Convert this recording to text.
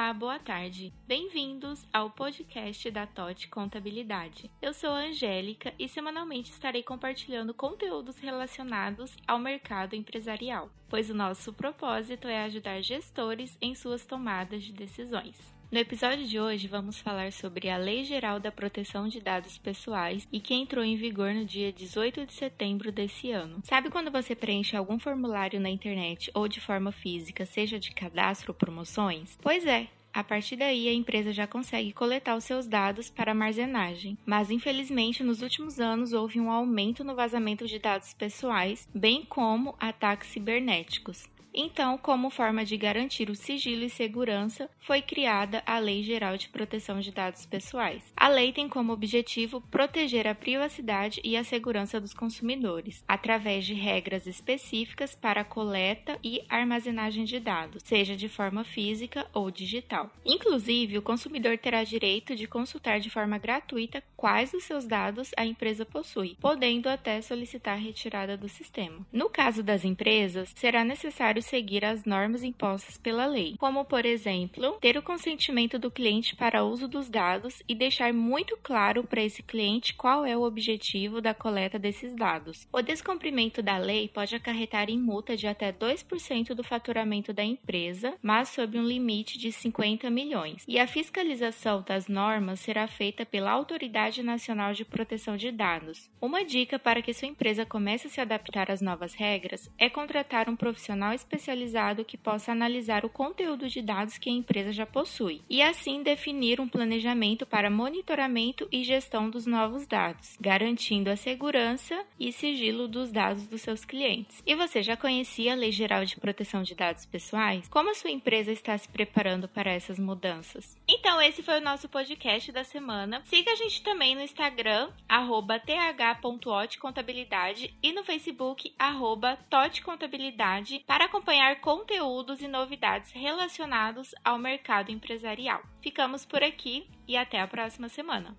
Olá, boa tarde. Bem-vindos ao podcast da TOT Contabilidade. Eu sou a Angélica e semanalmente estarei compartilhando conteúdos relacionados ao mercado empresarial, pois o nosso propósito é ajudar gestores em suas tomadas de decisões. No episódio de hoje, vamos falar sobre a Lei Geral da Proteção de Dados Pessoais e que entrou em vigor no dia 18 de setembro desse ano. Sabe quando você preenche algum formulário na internet ou de forma física, seja de cadastro ou promoções? Pois é, a partir daí, a empresa já consegue coletar os seus dados para armazenagem, mas infelizmente nos últimos anos houve um aumento no vazamento de dados pessoais, bem como ataques cibernéticos. Então, como forma de garantir o sigilo e segurança, foi criada a Lei Geral de Proteção de Dados Pessoais. A lei tem como objetivo proteger a privacidade e a segurança dos consumidores, através de regras específicas para a coleta e armazenagem de dados, seja de forma física ou digital. Inclusive, o consumidor terá direito de consultar de forma gratuita quais dos seus dados a empresa possui, podendo até solicitar retirada do sistema. No caso das empresas, será necessário seguir as normas impostas pela lei, como, por exemplo, ter o consentimento do cliente para uso dos dados e deixar muito claro para esse cliente qual é o objetivo da coleta desses dados. O descumprimento da lei pode acarretar em multa de até 2% do faturamento da empresa, mas sob um limite de 50 milhões. E a fiscalização das normas será feita pela Autoridade Nacional de Proteção de Dados. Uma dica para que sua empresa comece a se adaptar às novas regras é contratar um profissional especializado especializado que possa analisar o conteúdo de dados que a empresa já possui e assim definir um planejamento para monitoramento e gestão dos novos dados, garantindo a segurança e sigilo dos dados dos seus clientes. E você já conhecia a Lei Geral de Proteção de Dados Pessoais? Como a sua empresa está se preparando para essas mudanças? Então, esse foi o nosso podcast da semana. Siga a gente também no Instagram, th.otcontabilidade e no Facebook, arroba Contabilidade, para acompanhar conteúdos e novidades relacionados ao mercado empresarial. Ficamos por aqui e até a próxima semana.